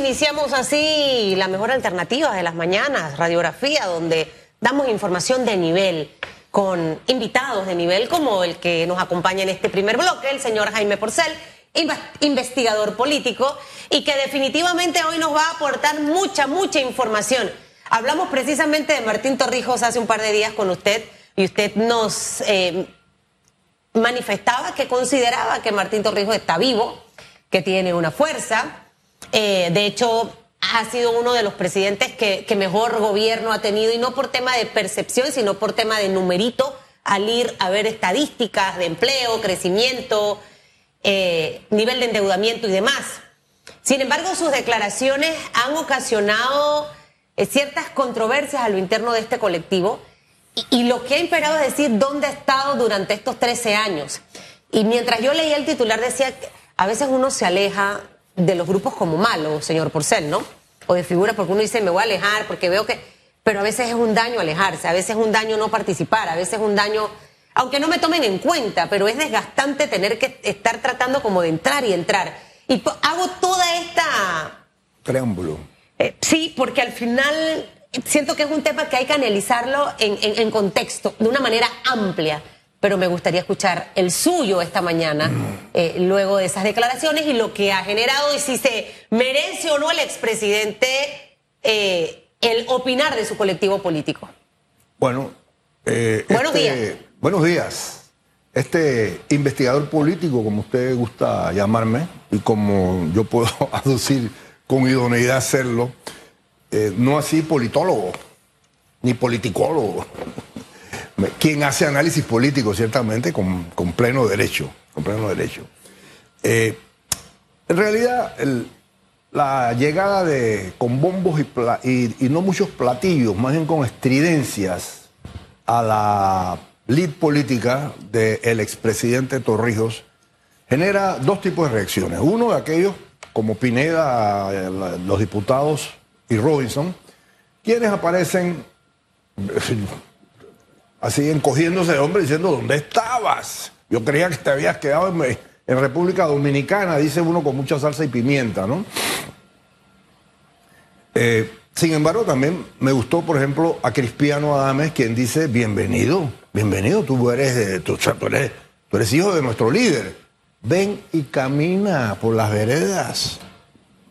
iniciamos así la mejor alternativa de las mañanas, radiografía, donde damos información de nivel con invitados de nivel como el que nos acompaña en este primer bloque, el señor Jaime Porcel, investigador político, y que definitivamente hoy nos va a aportar mucha, mucha información. Hablamos precisamente de Martín Torrijos hace un par de días con usted y usted nos eh, manifestaba que consideraba que Martín Torrijos está vivo, que tiene una fuerza. Eh, de hecho, ha sido uno de los presidentes que, mejor gobierno ha tenido, y no por tema de percepción, sino por tema de numerito, al ir a ver estadísticas de empleo, crecimiento, eh, nivel de endeudamiento y demás. Sin embargo, sus declaraciones han ocasionado eh, ciertas controversias a lo interno de este colectivo y, lo que ha imperado es decir dónde ha estado durante estos 13 años. Y mientras yo leía el titular decía que a veces uno se aleja de los grupos como malos, señor Porcel, ¿no? O de figuras porque uno dice me voy a alejar porque veo que... Pero a veces es un daño alejarse, a veces es un daño no participar, a veces es un daño, aunque no me tomen en cuenta, pero es desgastante tener que estar tratando como de entrar y entrar. Y hago toda esta... Preámbulo. Eh, sí, porque al final siento que es un tema que hay que analizarlo en, contexto, de una manera amplia. Pero me gustaría escuchar el suyo esta mañana, mm. eh, luego de esas declaraciones y lo que ha generado y si se merece o no el expresidente eh, el opinar de su colectivo político. Bueno, eh, buenos este, días. Buenos días. Este investigador político, como usted gusta llamarme, y como yo puedo aducir con idoneidad hacerlo, eh, no así politólogo, ni politicólogo, quien hace análisis político, ciertamente, con, pleno derecho, con pleno derecho. Eh, en realidad, la llegada de con bombos y, no muchos platillos, más bien con estridencias a la lead política del expresidente Torrijos, genera dos tipos de reacciones. Uno de aquellos, como Pineda, los diputados y Robinson, quienes aparecen así encogiéndose de hombre diciendo, ¿dónde estabas? Yo creía que te habías quedado en, República Dominicana, dice uno con mucha salsa y pimienta, ¿no? Eh, sin embargo, también me gustó, por ejemplo, a Cristiano Adames, quien dice, bienvenido, bienvenido, tú eres, tú, eres, tú eres hijo de nuestro líder. Ven y camina por las veredas.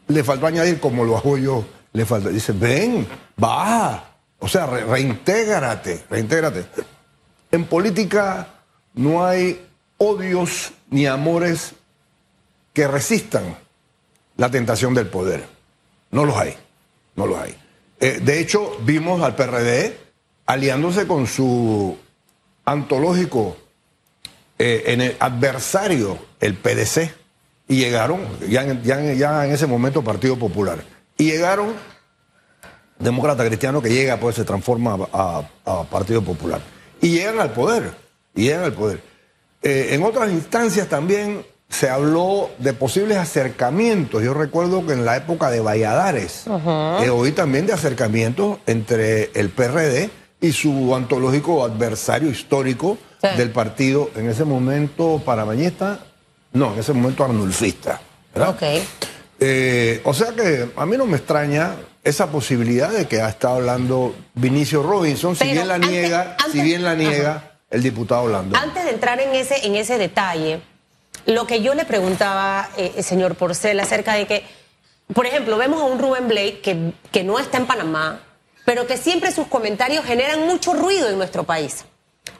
Le faltó añadir, como lo hago yo, le falta. Dice, ven, va. O sea, reintégrate, reintégrate. En política no hay odios ni amores que resistan la tentación del poder. No los hay, no los hay. Eh, de hecho, vimos al PRD aliándose con su antológico eh, adversario, el PDC, y llegaron ya ya en ese momento Partido Popular. Y llegaron, demócrata cristiano que llega, pues se transforma a, Partido Popular. Y llegan al poder, y llegan al poder. Eh, en otras instancias también se habló de posibles acercamientos. Yo recuerdo que en la época de Valladares eh, oí también de acercamientos entre el PRD y su antológico adversario histórico del partido, en ese momento paramañista, no, en ese momento arnulfista. ¿verdad? Eh, o sea que a mí no me extraña esa posibilidad de que ha estado hablando Vinicio Robinson, si bien la niega, si bien la niega el diputado Lando. Antes de entrar en ese, en ese detalle, lo que yo le preguntaba, eh, señor Porcel, acerca de que, por ejemplo, vemos a un Rubén Blake que, que no está en Panamá, pero que siempre sus comentarios generan mucho ruido en nuestro país.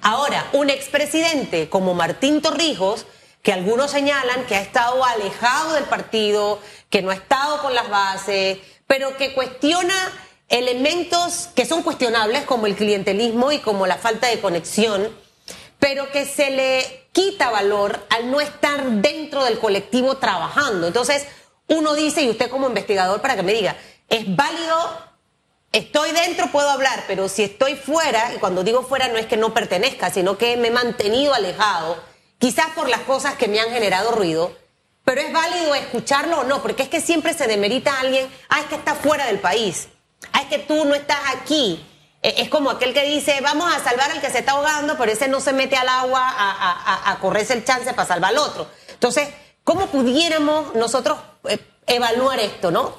Ahora, un expresidente como Martín Torrijos, que algunos señalan que ha estado alejado del partido, que no ha estado con las bases, pero que cuestiona elementos que son cuestionables como el clientelismo y como la falta de conexión, pero que se le quita valor al no estar dentro del colectivo trabajando. Entonces, uno dice, y usted como investigador, para que me diga, es válido, estoy dentro, puedo hablar, pero si estoy fuera, y cuando digo fuera no es que no pertenezca, sino que me he mantenido alejado, quizás por las cosas que me han generado ruido, pero es válido escucharlo o no, porque es que siempre se demerita a alguien, ah, es que está fuera del país, ah, es que tú no estás aquí. Eh, es como aquel que dice, vamos a salvar al que se está ahogando, pero ese no se mete al agua a, correrse el chance para salvar al otro. Entonces, ¿cómo pudiéramos nosotros eh, evaluar esto, no?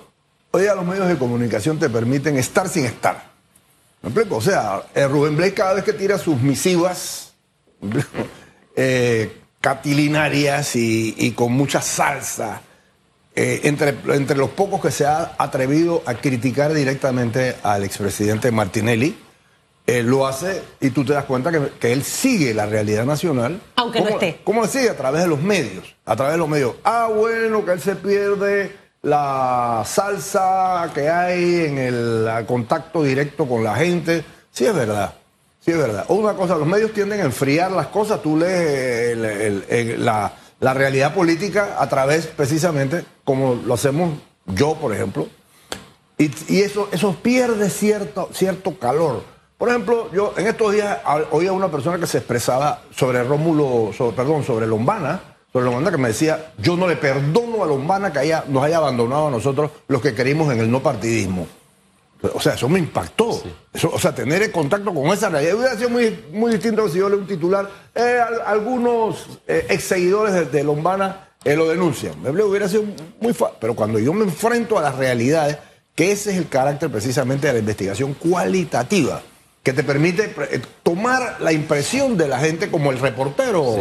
Hoy día los medios de comunicación te permiten estar sin estar. O sea, eh, Rubén Blake cada vez que tira sus misivas eh, catilinarias y, con mucha salsa, eh, entre, entre los pocos que se ha atrevido a criticar directamente al expresidente Martinelli, lo hace y tú te das cuenta que, él sigue la realidad nacional. Aunque no esté. ¿Cómo sigue? A través de los medios. A través de los medios. Ah, bueno, que él se pierde la salsa que hay en el contacto directo con la gente. Sí es verdad, sí es verdad. O una cosa, los medios tienden a enfriar las cosas, tú lees la, realidad política a través precisamente, como lo hacemos yo, por ejemplo, y, eso, eso pierde cierto, cierto calor. Por ejemplo, yo en estos días oía a una persona que se expresaba sobre Rómulo, perdón, sobre Lombana, sobre Lombana que me decía, yo no le perdono a Lombana que haya, nos haya abandonado a nosotros los que querimos en el no partidismo. O sea, eso me impactó. o sea, tener el contacto con esa realidad hubiera sido muy, muy distinto si yo leo un titular. Eh, algunos eh, ex seguidores de, Lombana eh, lo denuncian. Me hubiera sido muy fácil. Pero cuando yo me enfrento a las realidades, que ese es el carácter precisamente de la investigación cualitativa, que te permite tomar la impresión de la gente como el reportero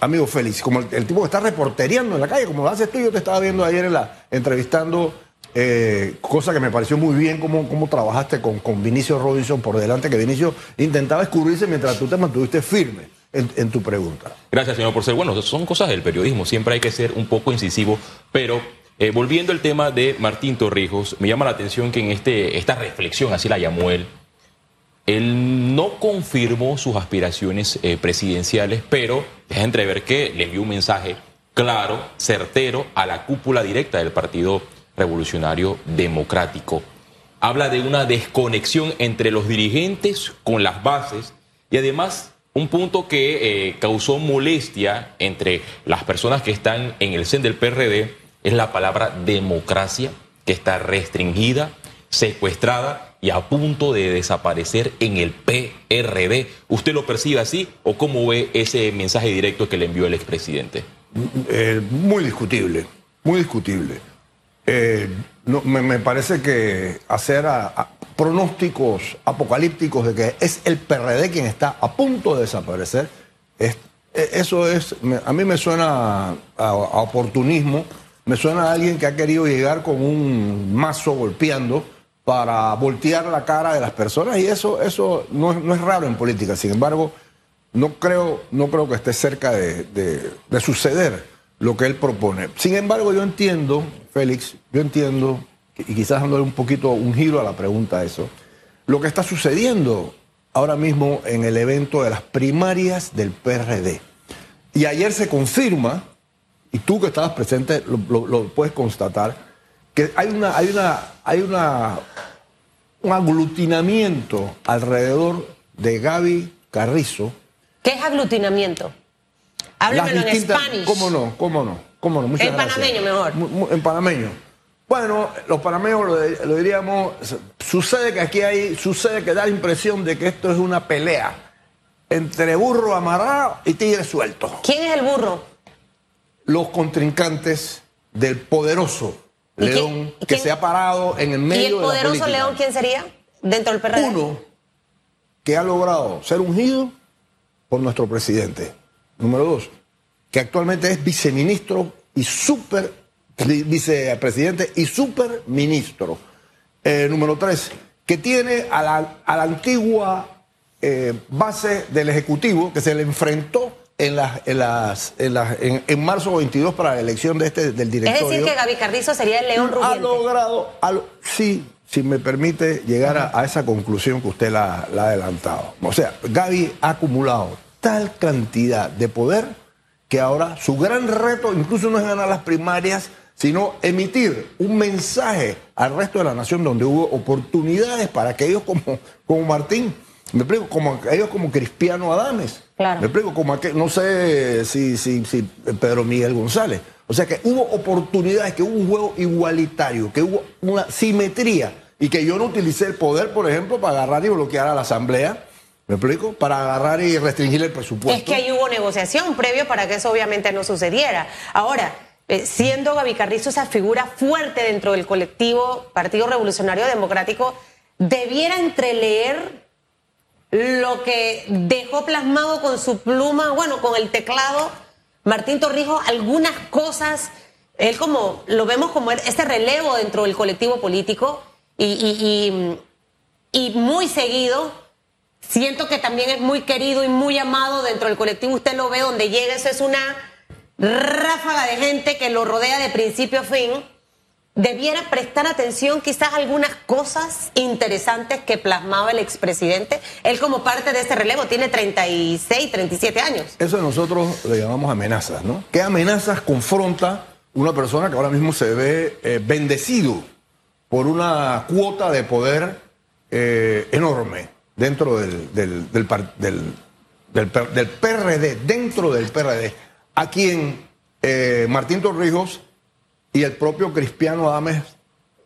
amigo Félix, como el, tipo que está reportereando en la calle, como lo haces tú, yo te estaba viendo ayer en la, entrevistando, eh, cosa que me pareció muy bien cómo, cómo trabajaste con, con Vinicio Robinson por delante, que Vinicio intentaba escurrirse mientras tú te mantuviste firme en, tu pregunta. Gracias, señor, por ser bueno. Son cosas del periodismo, siempre hay que ser un poco incisivo, pero eh, volviendo al tema de Martín Torrijos, me llama la atención que en este, esta reflexión, así la llamó él, él no confirmó sus aspiraciones eh, presidenciales, pero deja entrever que le envió un mensaje claro, certero a la cúpula directa del Partido Revolucionario Democrático. Habla de una desconexión entre los dirigentes con las bases y además un punto que eh, causó molestia entre las personas que están en el CEN del PRD es la palabra democracia, que está restringida, secuestrada y a punto de desaparecer en el PRD. ¿Usted lo percibe así o cómo ve ese mensaje directo que le envió el expresidente? Eh, muy discutible, muy discutible. Eh, me, parece que hacer pronósticos apocalípticos de que es el PRD quien está a punto de desaparecer, e, eso es, a mí me suena a, oportunismo, me suena a alguien que ha querido llegar con un mazo golpeando para voltear la cara de las personas y eso, eso no, es, raro en política. Sin embargo, no creo, no creo que esté cerca de, suceder lo que él propone. Sin embargo, yo entiendo, Félix, yo entiendo, y quizás dándole un poquito un giro a la pregunta a eso, lo que está sucediendo ahora mismo en el evento de las primarias del PRD. Y ayer se confirma, y tú que estabas presente lo puedes constatar, que hay una, hay una, hay una, un aglutinamiento alrededor de Gaby Carrizo. ¿Qué es aglutinamiento? Háblemelo en español. ¿Cómo no? ¿Cómo no? ¿Cómo no? en panameño mejor. En panameño. Bueno, los panameños lo, diríamos, sucede que aquí hay, sucede que da la impresión de que esto es una pelea entre burro amarrado y tigre suelto. ¿Quién es el burro? Los contrincantes del poderoso León, que se ha parado en el medio ¿Y el poderoso León quién sería dentro del PRD? Uno que ha logrado ser ungido por nuestro presidente. Número dos, que actualmente es viceministro y super vicepresidente y superministro. Eh, número tres, que tiene a la, a la antigua eh, base del Ejecutivo que se le enfrentó en, las, en, las, en, en, marzo 22 para la elección de este, del directorio. Es decir, que Gaby Carrizo sería el león rugiente. Ha logrado, sí, si me permite llegar a, esa conclusión que usted la, la, ha adelantado. O sea, Gaby ha acumulado tal cantidad de poder que ahora su gran reto incluso no es ganar las primarias, sino emitir un mensaje al resto de la nación donde hubo oportunidades para aquellos como, como Martín me explico, como ellos como Cristiano Adames. Claro. Me explico, como aquel, no sé si, si, si Pedro Miguel González. O sea que hubo oportunidades, que hubo un juego igualitario, que hubo una simetría y que yo no utilicé el poder, por ejemplo, para agarrar y bloquear a la Asamblea. ¿Me explico? Para agarrar y restringir el presupuesto. Es que ahí hubo negociación previo para que eso obviamente no sucediera. Ahora, eh, siendo Gaby Carrizo esa figura fuerte dentro del colectivo Partido Revolucionario Democrático, debiera entreleer lo que dejó plasmado con su pluma, bueno, con el teclado, Martín Torrijos, algunas cosas, él como, lo vemos como este relevo dentro del colectivo político y, y muy seguido, siento que también es muy querido y muy amado dentro del colectivo, usted lo ve donde llega, eso es una ráfaga de gente que lo rodea de principio a fin debiera prestar atención quizás a algunas cosas interesantes que plasmaba el expresidente. Él como parte de este relevo tiene 36, 37 años. Eso nosotros le llamamos amenazas, ¿no? ¿Qué amenazas confronta una persona que ahora mismo se ve eh, bendecido por una cuota de poder eh, enorme dentro del, del, del, del, PRD, dentro del PRD, a quien eh, Martín Torrijos y el propio Cristiano Adames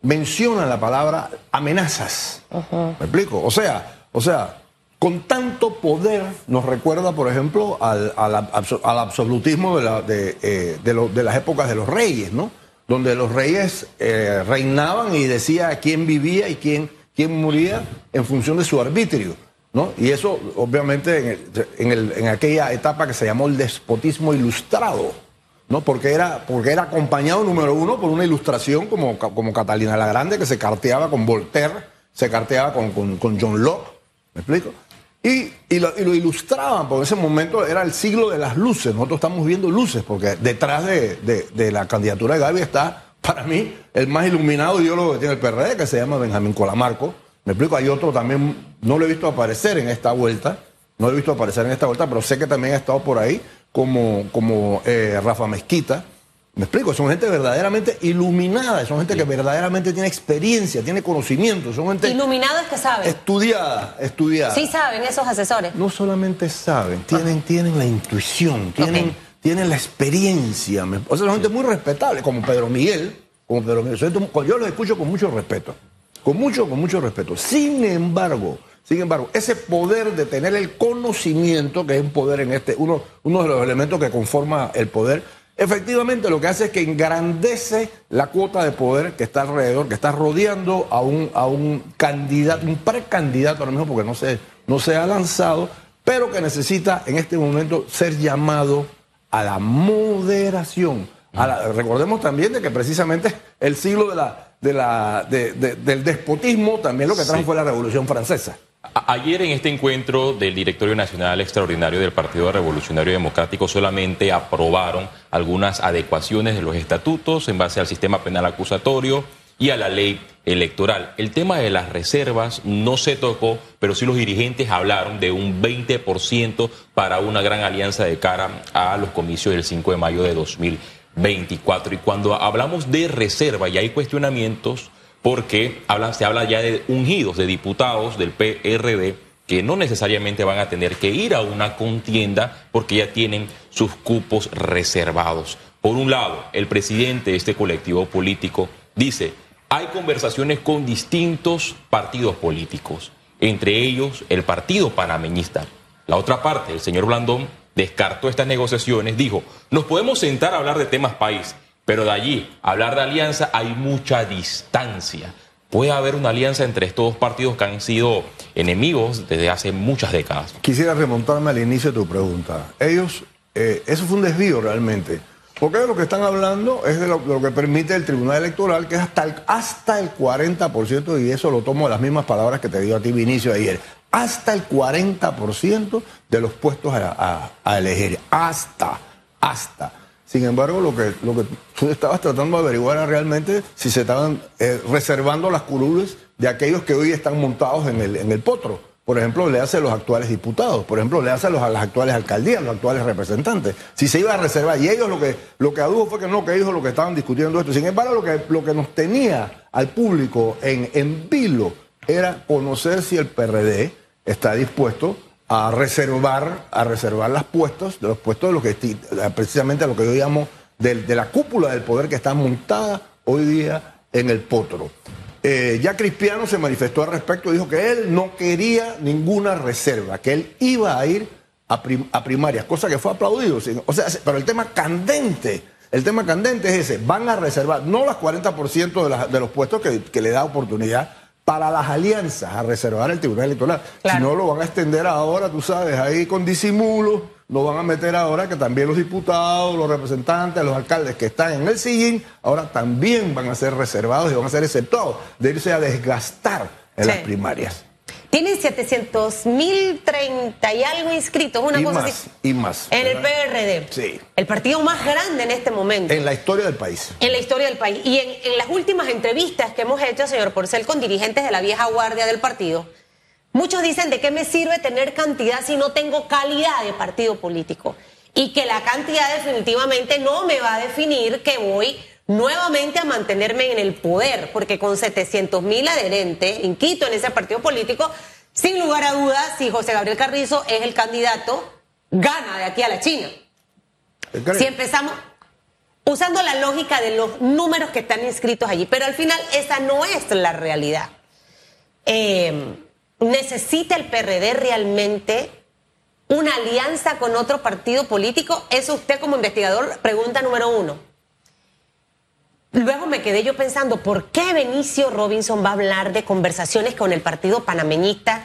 menciona la palabra amenazas. ¿Me explico? O sea, o sea, con tanto poder nos recuerda, por ejemplo, al, absolutismo de, eh, de, las épocas de los reyes, ¿no? Donde los reyes eh, reinaban y decía quién vivía y quién, quién moría en función de su arbitrio. ¿no? Y eso, obviamente, en, en aquella etapa que se llamó el despotismo ilustrado. ¿no? Porque era, porque era acompañado, número uno, por una ilustración como, como Catalina la Grande, que se carteaba con Voltaire, se carteaba con, con, John Locke, ¿me explico? Y, y, lo, ilustraban, porque en ese momento era el siglo de las luces, nosotros estamos viendo luces, porque detrás de, de, la candidatura de Gaby está, para mí, el más iluminado ideólogo que tiene el PRD, que se llama Benjamín Colamarco, me explico, hay otro también, no lo he visto aparecer en esta vuelta, no lo he visto aparecer en esta vuelta, pero sé que también ha estado por ahí, como, como eh, Rafa Mezquita. Me explico, son gente verdaderamente iluminada, son gente que verdaderamente tiene experiencia, tiene conocimiento, son gente... Iluminadas que saben. Estudiada, estudiada. Sí saben esos asesores. No solamente saben, tienen, tienen la intuición, tienen, tienen la experiencia. O sea, son gente muy respetable, como Pedro Miguel, como Pedro Miguel. Yo los escucho con mucho respeto, con mucho, con mucho respeto. Sin embargo, sin embargo, ese poder de tener el conocimiento, que es un poder en este, uno, uno de los elementos que conforma el poder, efectivamente lo que hace es que engrandece la cuota de poder que está alrededor, que está rodeando a un, a un candidato, un precandidato ahora mismo, porque no se, no se ha lanzado, pero que necesita en este momento ser llamado a la moderación. recordemos también de que precisamente el siglo de la, de la, del despotismo también lo que trajo fue la Revolución Francesa. Ayer en este encuentro del Directorio Nacional Extraordinario del Partido Revolucionario Democrático solamente aprobaron algunas adecuaciones de los estatutos en base al sistema penal acusatorio y a la ley electoral. El tema de las reservas no se tocó, pero sí los dirigentes hablaron de un 20% para una gran alianza de cara a los comicios del 5 de mayo de 2024. Y cuando hablamos de reserva y hay cuestionamientos, porque se habla ya de ungidos, de diputados del PRD que no necesariamente van a tener que ir a una contienda porque ya tienen sus cupos reservados. Por un lado, el presidente de este colectivo político dice, hay conversaciones con distintos partidos políticos, entre ellos el Partido Panameñista. La otra parte, el señor Blandón, descartó estas negociaciones, dijo, nos podemos sentar a hablar de temas país, pero de allí, hablar de alianza, hay mucha distancia. Puede haber una alianza entre estos dos partidos que han sido enemigos desde hace muchas décadas. Quisiera remontarme al inicio de tu pregunta. Ellos, eh, eso fue un desvío realmente. Porque de lo que están hablando es de lo, que permite el Tribunal Electoral, que es hasta el, hasta el 40%, y eso lo tomo de las mismas palabras que te dio a ti Vinicio ayer. Hasta el 40% de los puestos a, a elegir. Hasta, hasta. Sin embargo, lo que, lo que tú estabas tratando de averiguar era realmente si se estaban eh, reservando las curules de aquellos que hoy están montados en el, en el potro. Por ejemplo, le hace a los actuales diputados, por ejemplo, le hace a, los, a las actuales alcaldías, los actuales representantes. Si se iba a reservar, y ellos lo que, lo que adujo fue que no, que ellos lo que estaban discutiendo esto. Sin embargo, lo que, lo que nos tenía al público en, en vilo era conocer si el PRD está dispuesto a reservar, a reservar las puestos, de los puestos de lo que precisamente a lo que yo llamo de, la cúpula del poder que está montada hoy día en el potro. Eh, ya Cristiano se manifestó al respecto, dijo que él no quería ninguna reserva, que él iba a ir a, primarias, cosa que fue aplaudido. O sea, pero el tema candente El tema candente es ese, van a reservar, no las 40% de, las- de los puestos que, que le da oportunidad para las alianzas, a reservar el Tribunal Electoral. Claro. Si no, lo van a extender ahora, tú sabes, ahí con disimulo, lo van a meter ahora que también los diputados, los representantes, los alcaldes que están en el sillín, ahora también van a ser reservados y van a ser exceptuados de irse a desgastar en Sí. las primarias. Tienen 700 mil 30 y algo inscritos, una y cosa más, así. y más. En el. PRD. Sí. El partido más grande en este momento. En la historia del país. en la historia del país. Y en, en las últimas entrevistas que hemos hecho, señor Porcel, con dirigentes de la vieja guardia del partido, muchos dicen de qué me sirve tener cantidad si no tengo calidad de partido político. Y que la cantidad definitivamente no me va a definir que voy nuevamente a mantenerme en el poder, porque con 700 mil adherentes inscritos en ese partido político, sin lugar a dudas, si José Gabriel Carrizo es el candidato, gana de aquí a la China. Si empezamos usando la lógica de los números que están inscritos allí, pero al final esa no es la realidad. Eh, ¿Necesita el PRD realmente una alianza con otro partido político? Eso usted como investigador, pregunta número uno. Luego me quedé yo pensando, ¿por qué Benicio Robinson va a hablar de conversaciones con el partido panameñista,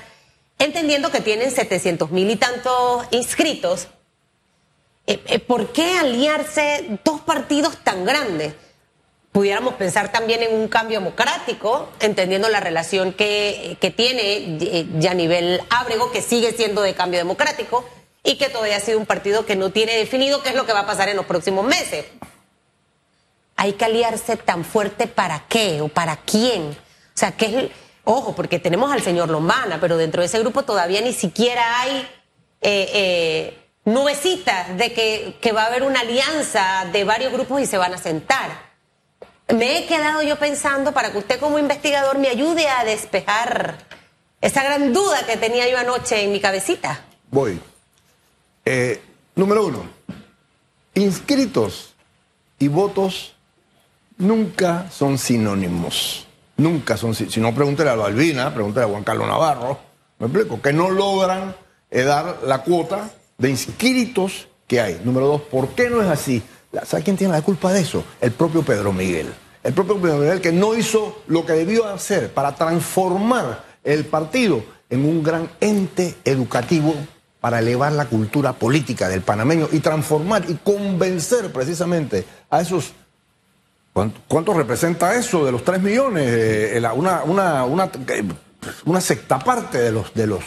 entendiendo que tienen 700 mil y tantos inscritos? Eh, eh, ¿Por qué aliarse dos partidos tan grandes? Pudiéramos pensar también en un cambio democrático, entendiendo la relación que, que tiene eh, Yanivel Ábrego, que sigue siendo de cambio democrático y que todavía ha sido un partido que no tiene definido qué es lo que va a pasar en los próximos meses. Hay que aliarse tan fuerte para qué o para quién. O sea, que es, ojo, porque tenemos al señor Lombana, pero dentro de ese grupo todavía ni siquiera hay eh, eh, nubecitas de que, que va a haber una alianza de varios grupos y se van a sentar. Me he quedado yo pensando para que usted como investigador me ayude a despejar esa gran duda que tenía yo anoche en mi cabecita. Voy. Eh, número uno. Inscritos y votos nunca son sinónimos. Nunca son si Si no, pregúntele a Balbina, pregúntele a Juan Carlos Navarro. ¿Me explico? Que no logran eh, dar la cuota de inscritos que hay. Número dos, ¿por qué no es así? ¿Sabe quién tiene la culpa de eso? El propio Pedro Miguel. El propio Miguel que no hizo lo que debió hacer para transformar el partido en un gran ente educativo para elevar la cultura política del panameño y transformar y convencer precisamente a esos ¿Cuánto, representa eso de los 3 millones? Eh, la- una, una, una, eh, una sexta parte de los, de, los,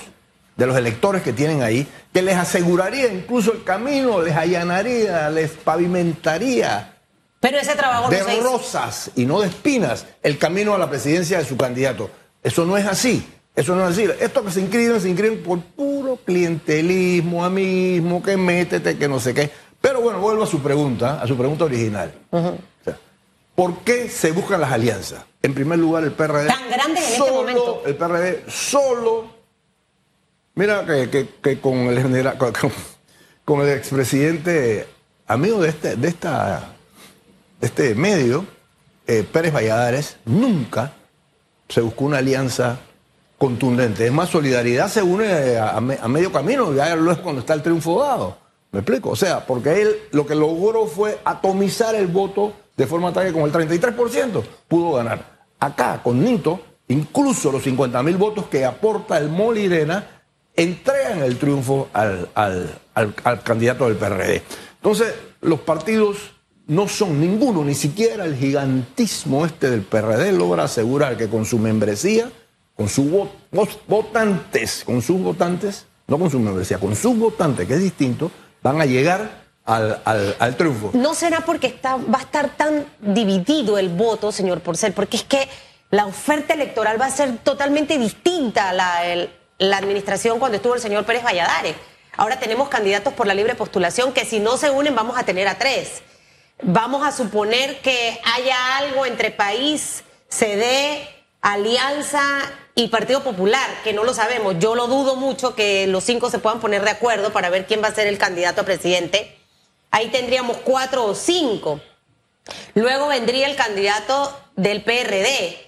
de los electores que tienen ahí, que les aseguraría incluso el camino, les allanaría, les pavimentaría Pero ese trabajo de no se hizo. rosas y no de espinas el camino a la presidencia de su candidato. Eso no es así. Eso no es así. Estos que se inscriben, se inscriben por puro clientelismo, amismo, que métete, que no sé qué. Pero bueno, vuelvo a su pregunta, a su pregunta original. O sea, ¿Por qué se buscan las alianzas? En primer lugar, el PRD. Tan grandes en este solo- momento. El PRD solo. Mira que, que- que con el general, con el expresidente, amigo de este, de esta, este medio, eh, Pérez Valladares, nunca se buscó una alianza contundente. Es más, solidaridad se une a, a me- a medio camino, ya luego es cuando está el triunfo dado. ¿Me explico? O sea, porque él lo que logró fue atomizar el voto de forma tal que con el 33% pudo ganar. Acá, con Nito, incluso los 50 mil votos que aporta el Molirena entregan el triunfo al- al- al candidato del PRD. Entonces, los partidos no son ninguno, ni siquiera el gigantismo este del PRD logra asegurar que con su membresía, con sus votantes, con sus votantes, no con su membresía, con sus votantes, que es distinto, van a llegar al, al- al triunfo. ¿No será porque está, va a estar tan dividido el voto, señor Porcel? Porque es que la oferta electoral va a ser totalmente distinta a la, la administración cuando estuvo el señor Pérez Valladares. Ahora tenemos candidatos por la libre postulación que si no se unen vamos a tener a tres. Vamos a suponer que haya algo entre país, CD, Alianza y Partido Popular, que no lo sabemos. Yo lo dudo mucho que los cinco se puedan poner de acuerdo para ver quién va a ser el candidato a presidente. Ahí tendríamos cuatro o cinco. Luego vendría el candidato del PRD.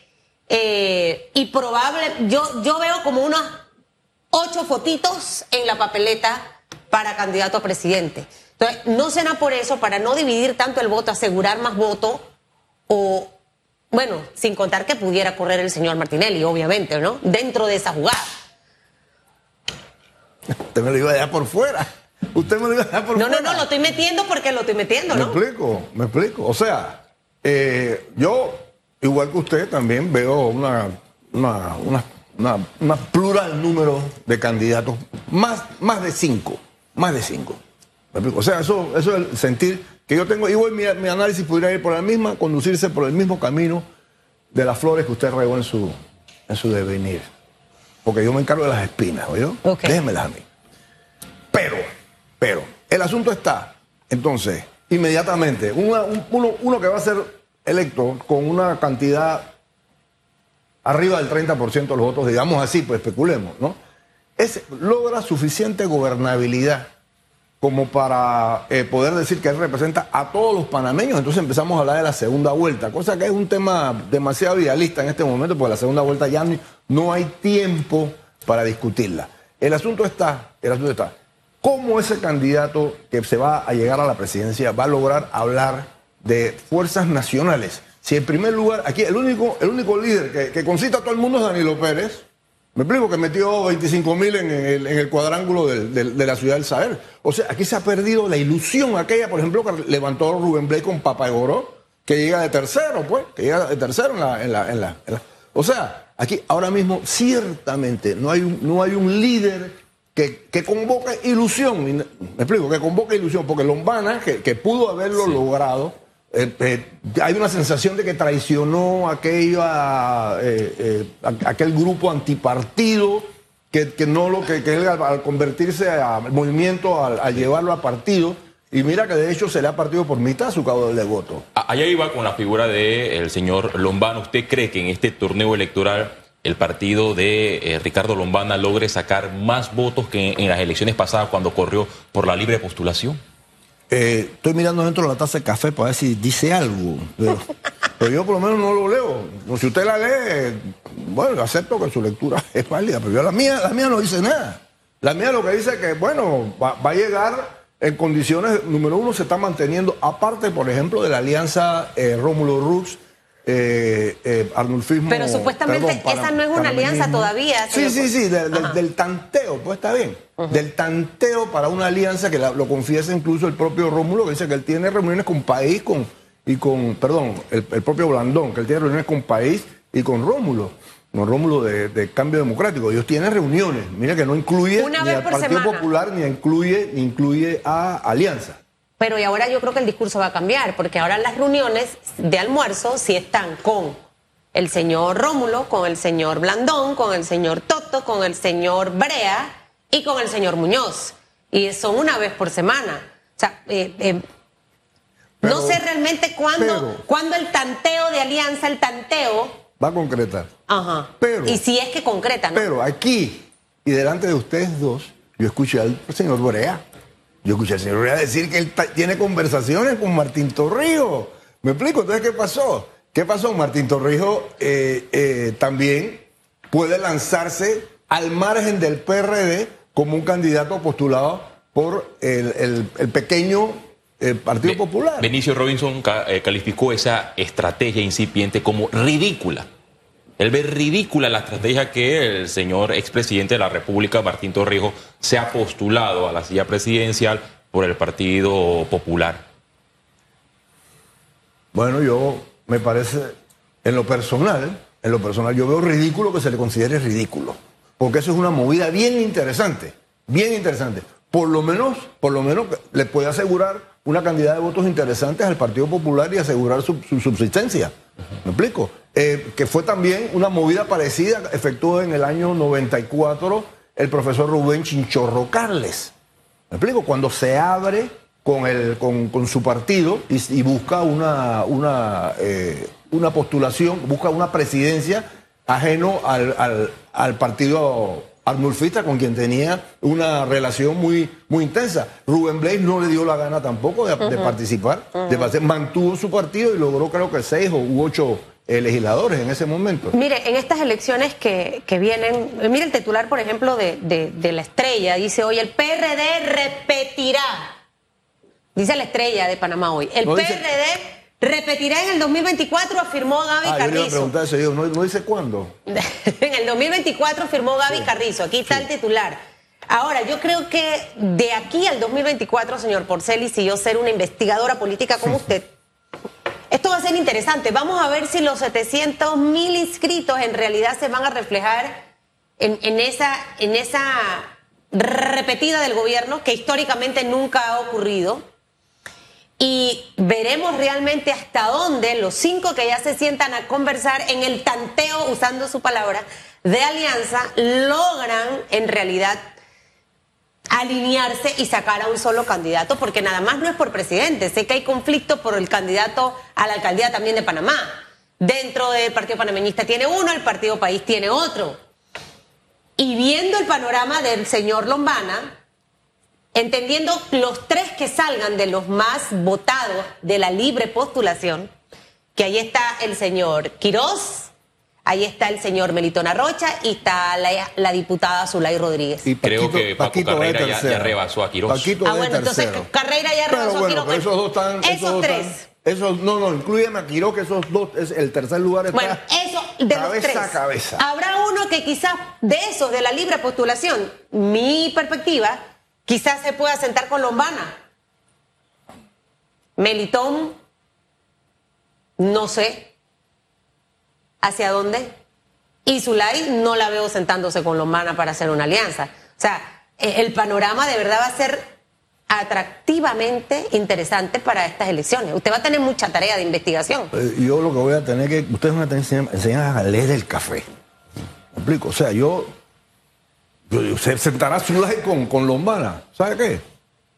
Eh, y probable, yo, yo veo como unos ocho fotitos en la papeleta para candidato a presidente. Entonces, ¿no será por eso, para no dividir tanto el voto, asegurar más voto o, bueno, sin contar que pudiera correr el señor Martinelli, obviamente, ¿no? Dentro de esa jugada. Usted me lo iba a dejar por fuera. Usted me lo iba a dejar por no, fuera. No, no, lo estoy metiendo porque lo estoy metiendo, ¿no? Me explico, me explico. O sea, eh, yo, igual que usted, también veo una, una, una, una, plural número de candidatos, más, más de cinco, más de cinco. O sea, eso, eso es el sentir que yo tengo. Igual mi, mi análisis pudiera ir por la misma, conducirse por el mismo camino de las flores que usted regó en su, en su devenir. Porque yo me encargo de las espinas, ¿oye? Okay. Déjenmelas a mí. Pero, pero, el asunto está, entonces, inmediatamente, uno, uno, que va a ser electo con una cantidad arriba del 30% de los votos, digamos así, pues especulemos, ¿no? Es, logra suficiente gobernabilidad como para eh, poder decir que él representa a todos los panameños. Entonces empezamos a hablar de la segunda vuelta, cosa que es un tema demasiado idealista en este momento, porque la segunda vuelta ya no, no hay tiempo para discutirla. El asunto está, el asunto está, ¿cómo ese candidato que se va a llegar a la presidencia va a lograr hablar de fuerzas nacionales? Si en primer lugar, aquí el único, el único líder que, que concita a todo el mundo es Danilo Pérez, me explico que metió 25 mil en el, en el cuadrángulo de, la ciudad del Saber. O sea, aquí se ha perdido la ilusión aquella, por ejemplo, que levantó Rubén Blake con Papa Oro, que llega de tercero, pues, que llega de tercero en la, en la, en la, O sea, aquí ahora mismo ciertamente no hay un, no hay un líder que, que convoque ilusión. Me explico, que convoque ilusión, porque Lombana, que, que pudo haberlo logrado, eh, eh, hay una sensación de que traicionó aquella, eh, aquel grupo antipartido, que, que no lo que, él al, convertirse al movimiento, al, llevarlo a partido, y mira que de hecho se le ha partido por mitad su caudal de voto. Allá iba con la figura del señor Lombana. ¿Usted cree que en este torneo electoral el partido de Ricardo Lombana logre sacar más votos que en las elecciones pasadas cuando corrió por la libre postulación? Eh, estoy mirando dentro de la taza de café para ver si dice algo. Pero, yo por lo menos no lo leo. Si usted la lee, bueno, acepto que su lectura es válida, pero yo la mía, la mía no dice nada. La mía lo que dice es que, bueno, va, a llegar en condiciones, número uno, se está manteniendo, aparte, por ejemplo, de la alianza eh, Rómulo Rux, eh, eh, Arnulfismo. Pero supuestamente esa no es una alianza todavía. Sí, sí, sí, del, tanteo, pues está bien. Del tanteo para una alianza que lo confiesa incluso el propio Rómulo, que dice que él tiene reuniones con país con, y con, perdón, el, propio Blandón, que él tiene reuniones con país y con Rómulo. Con Rómulo de, Cambio Democrático. Ellos tienen reuniones. Mira que no incluye ni al Partido Popular ni incluye, ni incluye a Alianza. Pero y ahora yo creo que el discurso va a cambiar, porque ahora las reuniones de almuerzo sí están con el señor Rómulo, con el señor Blandón, con el señor Toto, con el señor Brea y con el señor Muñoz. Y son una vez por semana. O sea, eh, eh, no sé realmente cuándo, cuándo el tanteo de alianza, el tanteo... Va a concretar. Ajá. Pero, y si es que concreta, ¿no? Pero aquí, y delante de ustedes dos, yo escuché al señor Brea yo escuché al señor Urrea decir que él tiene conversaciones con Martín Torrijos. ¿Me explico? Entonces, ¿qué pasó? ¿Qué pasó? Martín Torrijos eh, eh, también puede lanzarse al margen del PRD como un candidato postulado por el, pequeño eh, Partido Popular. Benicio Robinson calificó esa estrategia incipiente como ridícula. Él ve ridícula la estrategia que el señor expresidente de la República, Martín Torrijos, se ha postulado a la silla presidencial por el Partido Popular. Bueno, yo me parece, en lo personal, en lo personal, yo veo ridículo que se le considere ridículo. Porque eso es una movida bien interesante, bien interesante. Por lo menos, por lo menos le puede asegurar una cantidad de votos interesantes al Partido Popular y asegurar su, su subsistencia. ¿Me explico? Eh, que fue también una movida parecida, efectuó en el año 94 el profesor Rubén Chinchorro Carles. ¿Me explico? Cuando se abre con, el, con, su partido y, busca una, una, eh, una postulación, busca una presidencia ajeno al, al, partido Arnulfista con quien tenía una relación muy, muy intensa. Rubén Blaze no le dio la gana tampoco de, participar, de, mantuvo su partido y logró creo que seis u ocho eh, legisladores en ese momento. Mire, en estas elecciones que, vienen, eh, mire el titular, por ejemplo, de, la estrella, dice hoy el PRD repetirá Dice la estrella de Panamá hoy. El No dice- PRD repetirá en el 2024, afirmó Gaby Ah, yo le Carrizo. preguntar eso, yo, ¿no, no dice cuándo? en el 2024 firmó Gaby Carrizo. Aquí está el titular. Ahora, yo creo que de aquí al 2024, señor Porceli, si yo ser una investigadora política como usted, esto va a ser interesante. Vamos a ver si los 700 mil inscritos en realidad se van a reflejar en, en esa, en esa repetida del gobierno que históricamente nunca ha ocurrido. Y veremos realmente hasta dónde los cinco que ya se sientan a conversar en el tanteo, usando su palabra, de alianza, logran en realidad alinearse y sacar a un solo candidato, porque nada más no es por presidente. Sé que hay conflicto por el candidato a la alcaldía también de Panamá. Dentro del Partido Panameñista tiene uno, el Partido País tiene otro. Y viendo el panorama del señor Lombana, entendiendo los tres que salgan de los más votados de la libre postulación, que ahí está el señor Quirós, ahí está el señor Melitona Rocha y está la, la diputada Zulay Rodríguez. Y Creo que Paco Paquito Carrera ya- rebasó a Quirós. Paquito Ah, bueno, entonces tercero. Carrera ya Pero rebasó a Quirós. pero esos dos están... Esos dos tres. están- esos, no, no, incluyeme a Quirós, que esos dos, es el tercer lugar está Bueno, eso de cabeza los tres. a cabeza. Habrá uno que quizás de esos, de la libre postulación, mi perspectiva, quizás se pueda sentar con Lombana. Melitón, no sé hacia dónde. Y Zulay no la veo sentándose con Lombana para hacer una alianza. O sea, eh, el panorama de verdad va a ser atractivamente interesante para estas elecciones. Usted va a tener mucha tarea de investigación. Eh, Yo lo que voy a tener que. Ustedes van a enseñar a leer el café. ¿Me explico? O sea, yo. Se sentará Zulay con, con Lombana. ¿Sabe qué?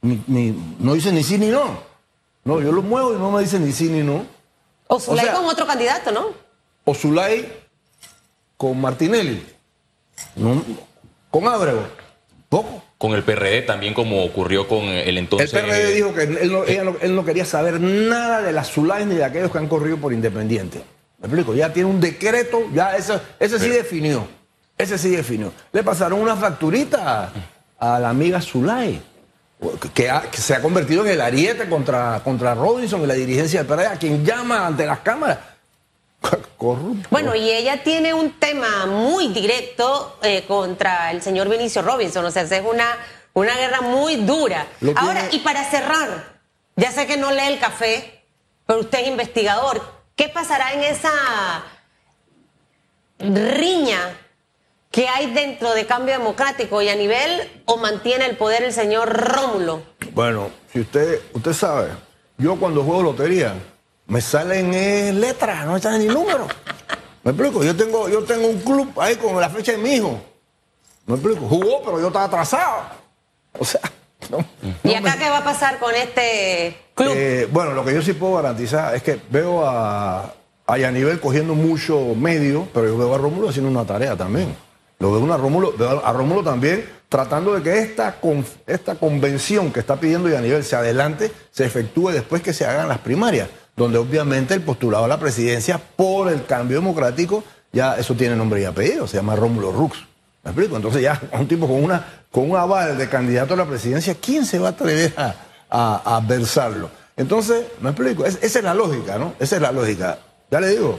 Ni- ni- no dice ni sí ni no. No, yo lo muevo y no me dice ni sí ni no. O Zulay sea- con otro candidato, ¿no? O Zulay con Martinelli. No, con Ábrego. Poco. Con el PRD también como ocurrió con el El entonces... PRD dijo que él no, ella no- él no quería saber nada de las Zulay ni de aquellos que han corrido por Independiente. ¿Me explico? Ya tiene un decreto, ya ese, ese sí definió. Ese sí definió. Le pasaron una facturita a, la amiga Zulay, que, ha- que se ha convertido en el ariete contra, contra Robinson y la dirigencia del PRD, a quien llama ante las cámaras. Corrupto. Bueno, y ella tiene un tema muy directo eh, contra el señor Vinicio Robinson, o sea, es una, una guerra muy dura. Lo Ahora, tiene- y para cerrar, ya sé que no lee el café, pero usted es investigador, ¿qué pasará en esa riña que hay dentro de Cambio Democrático y a nivel o mantiene el poder el señor Rómulo? Bueno, si usted, usted sabe, yo cuando juego lotería, me salen eh, letras, no me salen ni números. ¿Me explico? Yo tengo, yo tengo un club ahí con la fecha de mi hijo. ¿Me explico? Jugó, pero yo estaba atrasado. O sea, no. ¿Y acá me- qué va a pasar con este club? Eh, bueno, lo que yo sí puedo garantizar es que veo a, a Yanivel cogiendo mucho medio, pero yo veo a Rómulo haciendo una tarea también. Lo veo, una Rómulo, a Rómulo también tratando de que esta, esta convención que está pidiendo Yanivel se adelante, se efectúe después que se hagan las primarias, donde obviamente el postulado a la presidencia por el cambio democrático, ya eso tiene nombre y apellido, se llama Rómulo Rux. ¿Me explico? Entonces ya a un tipo con, una, con un aval de candidato a la presidencia, ¿quién se va a atrever a, a, a adversarlo? Entonces, me explico, Es- esa es la lógica, ¿no? Esa es la lógica. Ya le digo,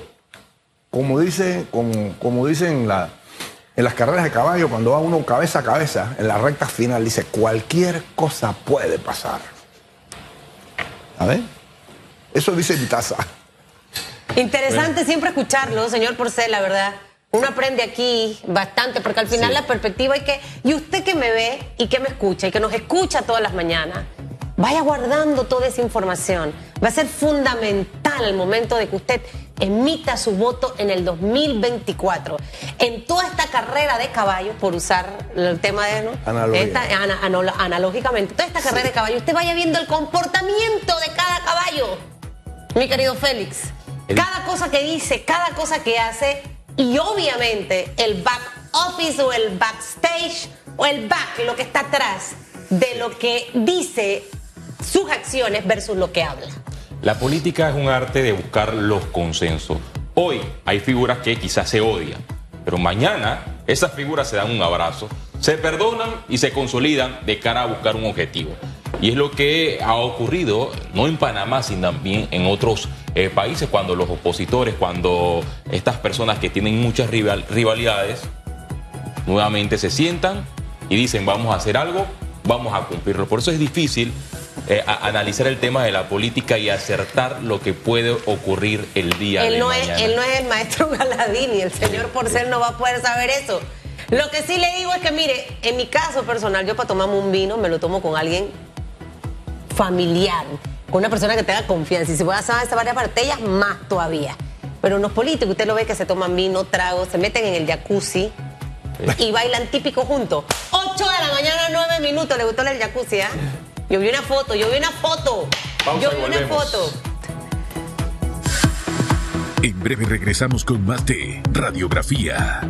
como dice, como, como dicen la, en las carreras de caballo, cuando va uno cabeza a cabeza, en la recta final, dice, cualquier cosa puede pasar. A ver, eso dice taza. Interesante siempre escucharlo, señor Porcel, la verdad. Uno aprende aquí bastante, porque al final Sí. la perspectiva hay que. Y usted que me ve y que me escucha y que nos escucha todas las mañanas, vaya guardando toda esa información. Va a ser fundamental el momento de que usted emita su voto en el 2024. En toda esta carrera de caballos, por usar el tema de. ¿no? Esta- ana- analógicamente, toda esta carrera de caballos, usted vaya viendo el comportamiento de cada caballo mi querido Félix. El- Cada cosa que dice, cada cosa que hace y obviamente el back office o el backstage o el back, lo que está atrás de lo que dice sus acciones versus lo que habla. La política es un arte de buscar los consensos. Hoy hay figuras que quizás se odian, pero mañana esas figuras se dan un abrazo, se perdonan y se consolidan de cara a buscar un objetivo. Y es lo que ha ocurrido, no en Panamá, sino también en otros eh, países, cuando los opositores, cuando estas personas que tienen muchas rivalidades, nuevamente se sientan y dicen vamos a hacer algo, vamos a cumplirlo. Por eso es difícil eh, analizar el tema de la política y acertar lo que puede ocurrir el día él de no mañana. Es, él no es el maestro Galadini, el señor Porcel no va a poder saber eso. Lo que sí le digo es que, mire, en mi caso personal, yo para tomarme un vino me lo tomo con alguien familiar, con una persona que tenga confianza. Y si voy a hacer varias partellas, más todavía. Pero los políticos, usted lo ve que se toman vino, tragos, se meten en el jacuzzi y bailan típico juntos. 8 de la mañana, 9 minutos. ¿Le gustó el jacuzzi, ah? Yo vi una foto, yo vi una foto. Pausa yo vi una foto. En breve regresamos con más de Radiografía.